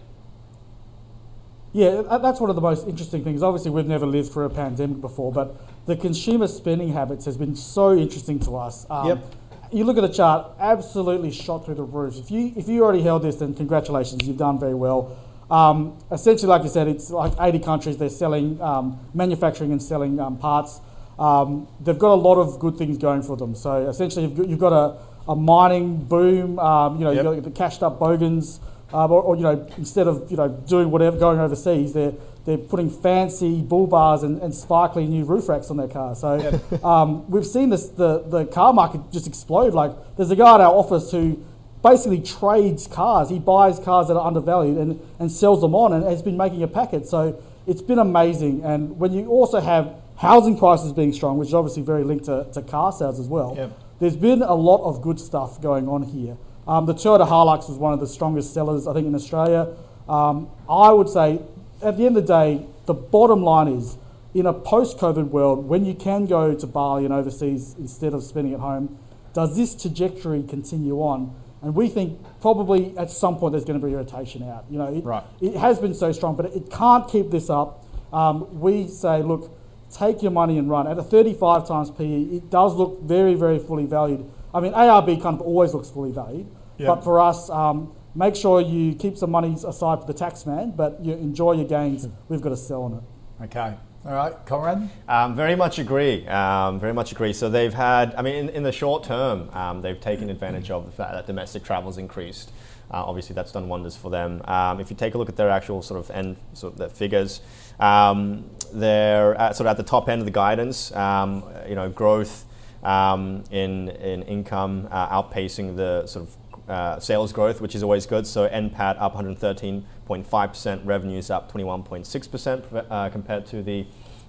Yeah, that's one of the most interesting things. Obviously, we've never lived through a pandemic before, but the consumer spending habits has been so interesting to us. Um, yep. You look at the chart, absolutely shot through the roof. If you if you already held this, then congratulations, you've done very well. Um, essentially, like you said, it's like 80 countries. They're selling, um, manufacturing and selling um, parts. Um, they've got a lot of good things going for them. So essentially, you've got, you've got a, a mining boom. Um, you know, yep. you've got the cashed up bogans um, or, or, you know, instead of you know doing whatever, going overseas, they're they're putting fancy bull bars and, and sparkly new roof racks on their cars. So yep. um, we've seen this the the car market just explode. Like there's a guy at our office who basically trades cars. He buys cars that are undervalued and, and sells them on and has been making a packet. So it's been amazing. And when you also have housing prices being strong, which is obviously very linked to, to car sales as well, yep. there's been a lot of good stuff going on here. Um, the Toyota Hilux was one of the strongest sellers, I think, in Australia. Um, I would say, at the end of the day, the bottom line is in a post COVID world, when you can go to Bali and overseas instead of spending at home, does this trajectory continue on? And we think probably at some point there's going to be rotation out. You know, it, right. it has been so strong, but it can't keep this up. Um, we say, look, take your money and run. At a 35 times PE, it does look very, very fully valued. I mean, ARB kind of always looks fully valued. But for us, um, make sure you keep some money aside for the tax man, but you enjoy your gains. Hmm. We've got to sell on it. Okay. All right, Conrad? Um, very much agree. Um, very much agree. So they've had, I mean, in, in the short term, um, they've taken advantage of the fact that domestic travel's increased. Uh, obviously, that's done wonders for them. Um, if you take a look at their actual sort of end sort of their figures, um, they're at, sort of at the top end of the guidance. Um, you know, growth in in income uh, outpacing the sort of uh, sales growth, which is always good. So NPAT up 113.5%, revenues up 21.6% uh, compared to the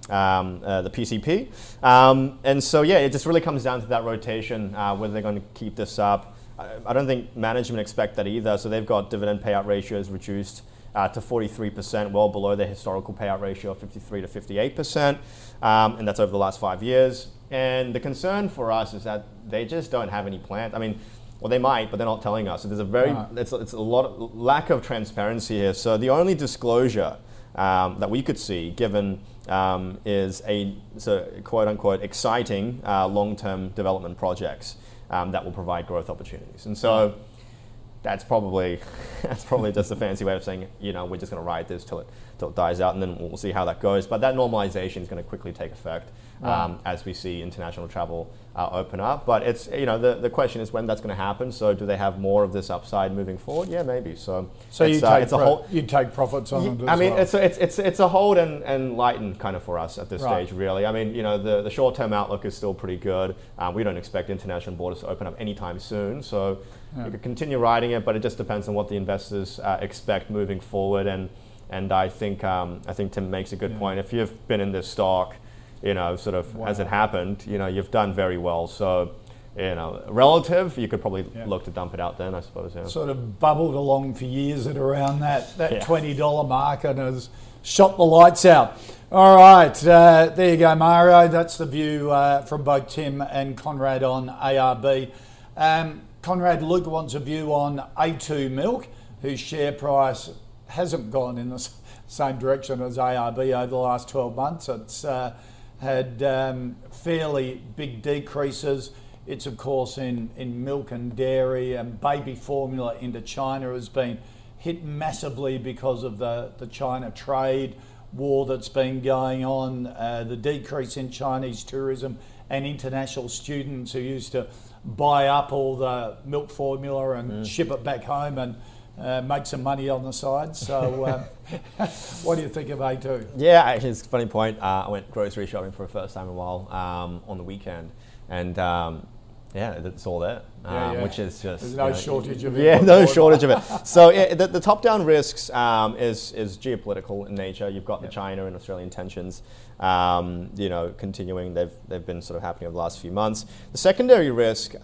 um, uh, the PCP. Um, and so yeah, it just really comes down to that rotation, uh, whether they're going to keep this up. I, I, don't think management expect that either. So they've got dividend payout ratios reduced. Uh, to 43%, well below their historical payout ratio of 53 to 58%, um, and that's over the last five years. And the concern for us is that they just don't have any plans. I mean, well, they might, but they're not telling us. So there's a very, right. it's, it's, a lot of lack of transparency here. So the only disclosure um, that we could see given um, is a so quote unquote exciting uh, long-term development projects um, that will provide growth opportunities. And so that's probably *laughs* that's probably just a fancy way of saying you know we're just going to ride this till it till it dies out, and then we'll see how that goes. But that normalization is going to quickly take effect um, as we see international travel uh, open up. But it's you know the, the question is when that's going to happen. So do they have more of this upside moving forward? Yeah, maybe. So so you uh, take it's a whole, you take profits on it. I mean, well. it's a, it's it's it's a hold and, and lighten kind of for us at this right. stage. Really, I mean, you know, the the short term outlook is still pretty good. Um, we don't expect international borders to open up anytime soon. So. Yeah. You could continue riding it, but it just depends on what the investors uh, expect moving forward. And and I think um, I think Tim makes a good yeah. point. If you've been in this stock, you know, sort of wow. as it happened, you know, you've done very well. So, you know, relative, you could probably yeah. look to dump it out then, I suppose. Yeah. Sort of bubbled along for years at around that, that yeah. $20 mark and has shot the lights out. All right, uh, there you go, Mario. That's the view uh, from both Tim and Conrad on ARB. Um, Conrad Luke wants a view on A2 Milk, whose share price hasn't gone in the *laughs* same direction as ARB over the last 12 months. It's uh, had um, fairly big decreases. It's of course in, in milk and dairy and baby formula into China has been hit massively because of the, the China trade war that's been going on, uh, the decrease in Chinese tourism and international students who used to buy up all the milk formula and mm. ship it back home and uh, make some money on the side. So, um, *laughs* what do you think of A2? Yeah, actually, it's a funny point. Uh, I went grocery shopping for the first time in a while um, on the weekend, and um, yeah, it's all there, yeah, um, yeah. which is just there's no you know, shortage of it. Yeah, no shortage of it. So yeah, the, the top-down risks um, is is geopolitical in nature. You've got the China and Australian tensions, um, you know, continuing. They've they've been sort of happening over the last few months. The secondary risk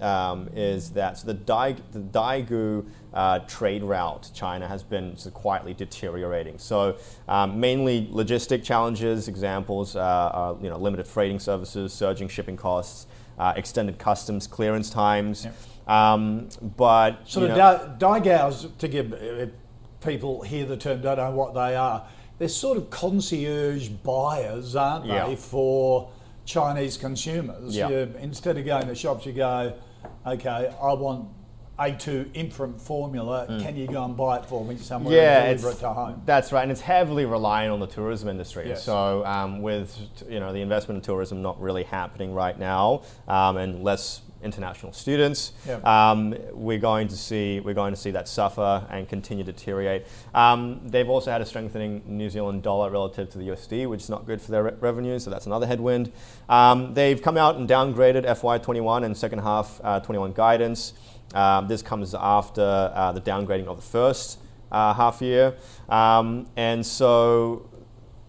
um, is that so the, Dai, the uh, trade route China has been quietly deteriorating. So um, mainly logistic challenges. Examples uh, are you know limited freighting services, surging shipping costs, uh, extended customs clearance times. Yep. Um, but so the know, Daigou's to give people hear the term don't know what they are. They're sort of concierge buyers, aren't they, Yeah. for Chinese consumers? Yeah. You- instead of going to shops, you go, okay, I want A2 infant formula. Can you go and buy it for me somewhere Mm. yeah, and deliver it to home? that's right, and it's heavily reliant on the tourism industry. Yes. So um, with you know the investment in tourism not really happening right now, um, and less international students, Yep. um, we're going to see we're going to see that suffer and continue to deteriorate. Um, they've also had a strengthening New Zealand dollar relative to the USD, which is not good for their re- revenue. So that's another headwind. Um, they've come out and downgraded FY21 and second half uh, 21 guidance. Um, this comes after uh, the downgrading of the first uh, half year, um, and so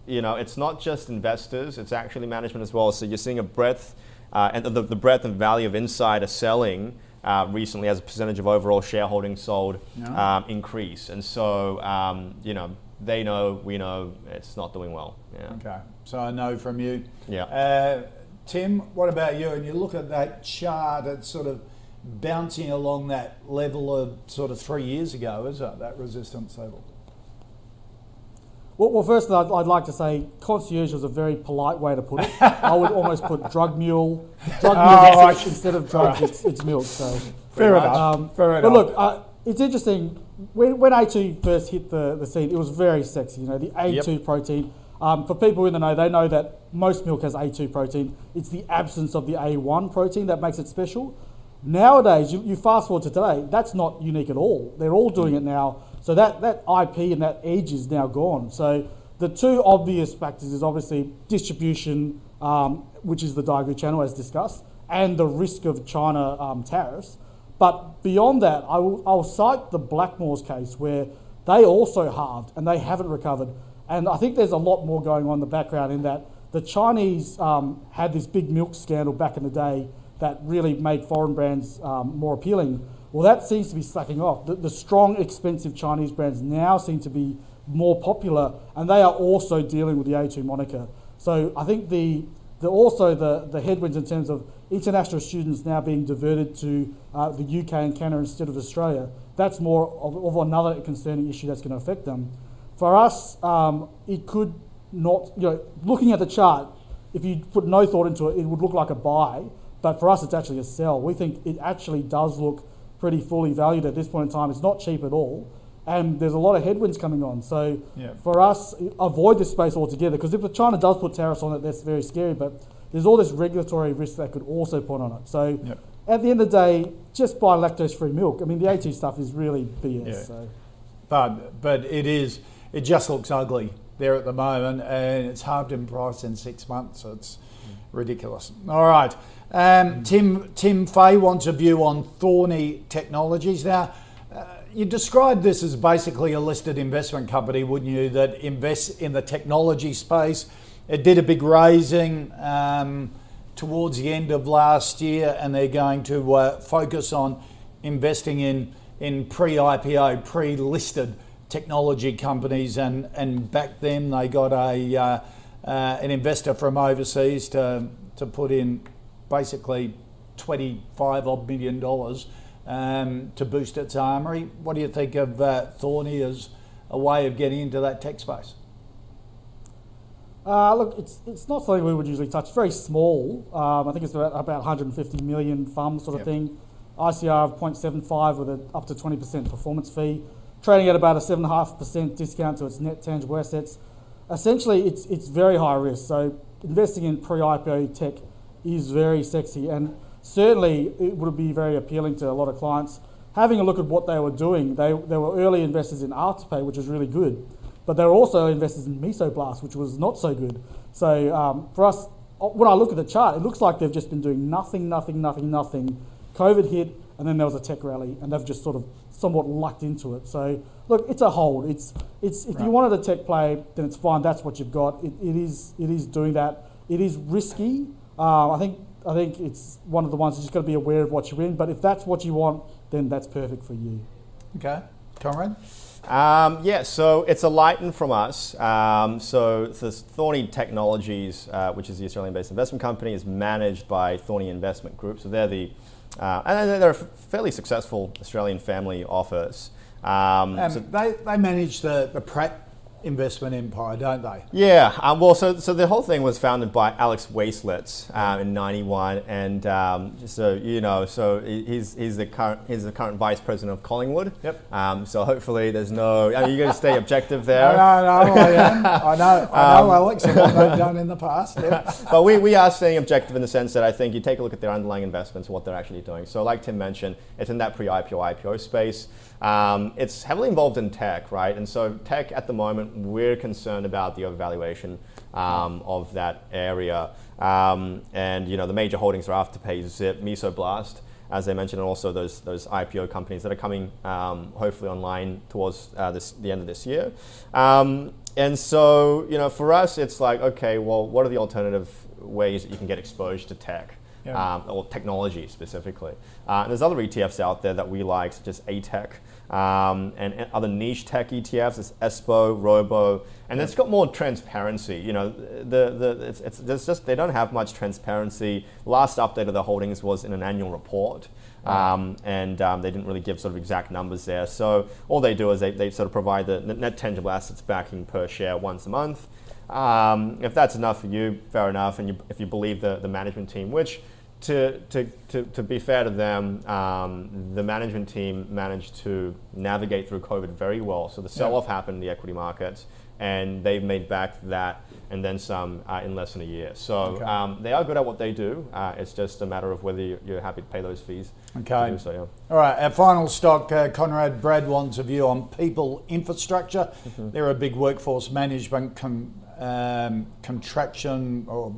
you know, it's not just investors, it's actually management as well. So you're seeing a breadth, uh, and the, the breadth and value of insider selling uh, recently as a percentage of overall shareholding sold Yeah. um, increase. And so, um, you know, they know, we know it's not doing well. Yeah. Okay, so I know from you. Yeah. Uh, Tim, what about you? And you look at that chart, it's sort of bouncing along that level of sort of three years ago, is it? That resistance level. Well, well first, I'd, I'd like to say concierge was a very polite way to put it. *laughs* I would almost put drug mule. Drug Oh, is- right. *laughs* instead of drugs, it's, it's milk. So, Fair much. enough. um, Fair but enough. look, uh, it's interesting. When, when A2 first hit the, the scene, it was very sexy. You know, the A2 protein. Um, for people in the know, they know that most milk has A2 protein. It's the absence of the A1 protein that makes it special. Nowadays, you, you fast forward to today, that's not unique at all. They're all doing it now. So that, that IP and that edge is now gone. So the two obvious factors is obviously distribution, um, which is the Daigou channel as discussed, and the risk of China um, tariffs. But beyond that, I will, I'll cite the Blackmores case where they also halved and they haven't recovered. And I think there's a lot more going on in the background in that the Chinese um, had this big milk scandal back in the day that really made foreign brands um, more appealing. Well, that seems to be slacking off. The, the strong, expensive Chinese brands now seem to be more popular, and they are also dealing with the A2 moniker. So I think the, the also the, the headwinds in terms of international students now being diverted to uh, the UK and Canada instead of Australia, that's more of, of another concerning issue that's going to affect them. For us, um, it could not, you know, looking at the chart, if you put no thought into it, it would look like a buy. But for us, it's actually a sell. We think it actually does look pretty fully valued at this point in time. It's not cheap at all. And there's a lot of headwinds coming on. So Yeah. for us, avoid this space altogether because if China does put tariffs on it, that's very scary. But there's all this regulatory risk that could also put on it. So Yep. at the end of the day, just buy lactose free milk. I mean, the A2 stuff is really BS. Yeah. So. But but it is it just looks ugly there at the moment, and it's halved in price in six months. So It's mm. ridiculous. All right, um, Tim Tim Fay wants a view on Thorney Technologies. Now, uh, you described this as basically a listed investment company, wouldn't you? That invests in the technology space. It did a big raising. Um, towards the end of last year, and they're going to uh, focus on investing in in pre-IPO, pre-listed technology companies, and and back then they got a uh, uh, an investor from overseas to to put in basically twenty five odd million dollars um, to boost its armory. What do you think of uh, Thorney as a way of getting into that tech space? Uh, look, it's, it's not something we would usually touch. It's very small. Um, I think it's about, about 150 million FUM sort of Yep. thing. ICR of 0.75 with a, up to 20% performance fee. Trading at about a 7.5% discount to its net tangible assets. Essentially, it's, it's very high risk. So investing in pre-IPO tech is very sexy and certainly it would be very appealing to a lot of clients. Having a look at what they were doing, they, they were early investors in Afterpay, which was really good. But they were also investors in Mesoblast, which was not so good. So um, for us, when I look at the chart, it looks like they've just been doing nothing, nothing, nothing, nothing. COVID hit, and then there was a tech rally, and they've just sort of somewhat lucked into it. So look, it's a hold. It's it's if you Right. wanted a tech play, then it's fine. That's what you've got. It, it is it is doing that. It is risky. Um, I think I think it's one of the ones you just got to be aware of what you're in. But if that's what you want, then that's perfect for you. Okay, Conrad. Um, yeah, so it's a lighten from us. Um, so the Thorney Technologies, uh, which is the Australian-based investment company, is managed by Thorney Investment Group. So they're the, uh, and they're a fairly successful Australian family office. Um, Um, so- they, they manage the, the Pratt investment empire, don't they? Yeah, um, well, so so the whole thing was founded by Alex Waislitz um, in '91, and um, so you know, so he's he's the current he's the current vice president of Collingwood. Yep. Um, so hopefully, there's no. I mean, you're going to stay objective there. know, no, I am. *laughs* I know, I Um, know Alex and what they've done in the past. *laughs* But we, we are staying objective in the sense that I think you take a look at their underlying investments, what they're actually doing. So, like Tim mentioned, it's in that pre-IPO IPO space. Um, it's heavily involved in tech, right? And so, tech at the moment, we're concerned about the overvaluation um, of that area. Um, and you know, the major holdings are Afterpay, Zip, Mesoblast. As I mentioned, and also those those IPO companies that are coming um, hopefully online towards uh, this, the end of this year. Um, and so, you know, for us, it's like, okay, well, what are the alternative ways that you can get exposure to tech? Yeah. Um, or technology specifically. Uh, and there's other ETFs out there that we like, such as ATEC um, and, other niche tech ETFs. It's ESPO, Robo, and it's got more transparency. You know, the, the, it's, it's, there's just they don't have much transparency. Last update of the holdings was in an annual report. Um, and um, they didn't really give sort of exact numbers there. So all they do is they, they sort of provide the net tangible assets backing per share once a month. Um, if that's enough for you, fair enough. And you, if you believe the, the management team, which to, to, to, to be fair to them, um, the management team managed to navigate through COVID very well. So the sell off happened in the equity markets, and they've made back that and then some uh, in less than a year. So Okay. um, they are good at what they do. Uh, it's just a matter of whether you- you're happy to pay those fees. Okay. so, yeah. All right, our final stock, uh, Conrad Brad wants a view on people infrastructure. Mm-hmm. They're a big workforce management con- um, contraction or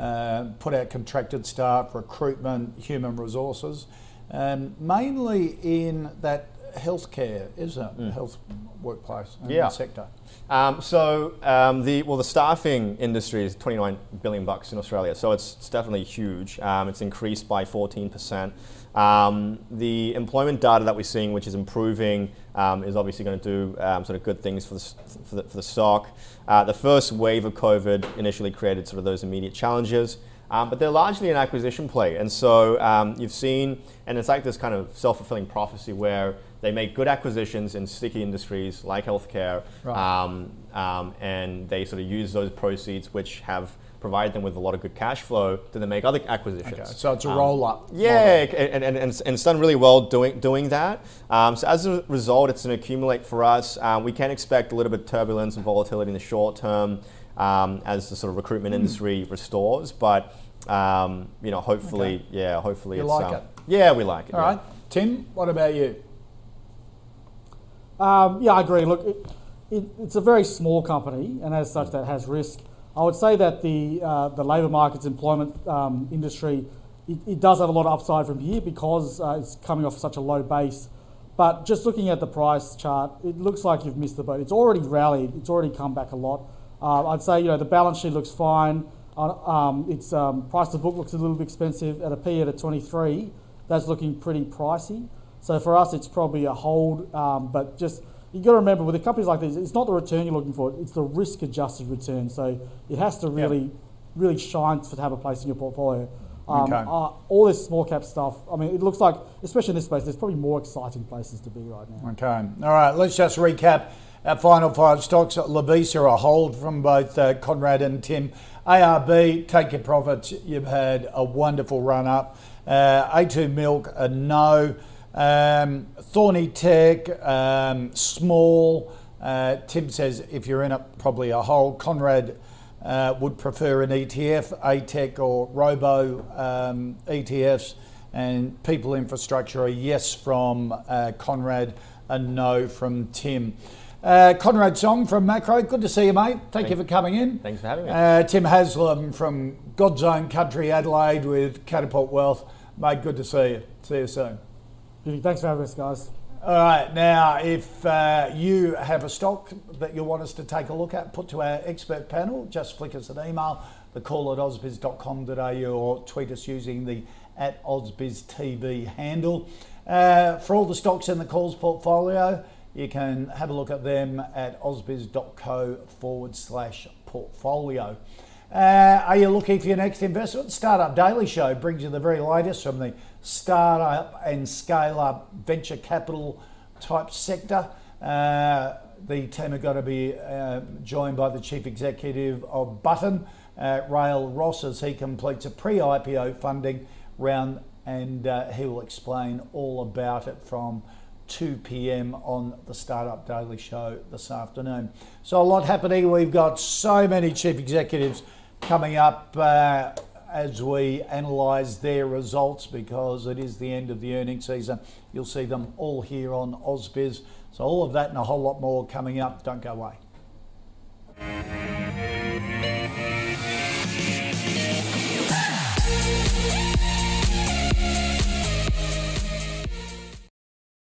uh, put out contracted staff, recruitment, human resources, um, mainly in that healthcare, isn't it? Health workplace and Mm. Yeah. sector. Um, so um, the well, the staffing industry is 29 billion bucks in Australia, so it's, it's definitely huge. Um, it's increased by 14 percent. Um, the employment data that we're seeing, which is improving, um, is obviously going to do um, sort of good things for the, for the, for the stock. Uh, the first wave of COVID initially created sort of those immediate challenges. Um, but they're largely an acquisition play. And so um, you've seen, and it's like this kind of self fulfilling prophecy where they make good acquisitions in sticky industries like healthcare, Right. um, um, and they sort of use those proceeds, which have provided them with a lot of good cash flow, to then make other acquisitions. Okay, so it's a Um, roll up. yeah, and, and, and, and it's done really well doing doing that. Um, so as a result, it's an accumulate for us. Um, we can expect a little bit of turbulence and volatility in the short term um, as the sort of recruitment Hmm. industry restores. But um, you know, hopefully, yeah, hopefully You it's like it? Yeah, we like it. All yeah. right, Tim, what about you? Um, yeah, I agree. Look, it, it, it's a very small company, and as such, that has risk. I would say that the uh, the labour markets, employment um, industry, it, it does have a lot of upside from here because uh, it's coming off such a low base. But just looking at the price chart, it looks like you've missed the boat. It's already rallied. It's already come back a lot. Uh, I'd say you know the balance sheet looks fine. Uh, um, its um, price to book looks a little bit expensive at a P at a 23. That's looking pretty pricey. So for us, it's probably a hold. Um, but just you got to remember with companies like these, it's not the return you're looking for; it's the risk-adjusted return. So it has to really, really shine to have a place in your portfolio. Um, Okay. uh, all this small cap stuff. I mean, it looks like, especially in this space, there's probably more exciting places to be right now. Okay. All right. Let's just recap our final five stocks. Lovisa, a hold from both uh, Conrad and Tim. ARB, take your profits. You've had a wonderful run up. Uh, A2 Milk, a no. Um, Thorney Tech, um, small. Uh, Tim says if you're in it, probably a hole. Conrad uh, would prefer an ETF, ATEC or Robo um, ETFs, and people infrastructure a yes from uh, Conrad, a no from Tim. Uh, Conrad Song from Maqro, good to see you, mate. Thank you for coming in. Thanks for having me. Uh, Tim Haselum from God's Own Country, Adelaide, with Catapult Wealth. Mate, good to see you. See you soon. Thanks for having us, guys. All right, now if uh, you have a stock that you want us to take a look at, put to our expert panel, just flick us an email, the call at ausbiz.com.au or tweet us using the at ausbiztv handle. Uh, for all the stocks in the calls portfolio, you can have a look at them at ausbiz.co forward slash portfolio. Uh, are you looking for your next investment? Startup Daily Show brings you the very latest from the startup and scale up venture capital type sector. Uh, the team are going to be uh, joined by the chief executive of Butn, uh, Rael Ross, as he completes a pre IPO funding round, and uh, he will explain all about it from 2 p.m. on the Startup Daily Show this afternoon. So, a lot happening. We've got so many chief executives coming up uh, as we analyse their results because it is the end of the earnings season. You'll see them all here on AusBiz. So, all of that and a whole lot more coming up. Don't go away.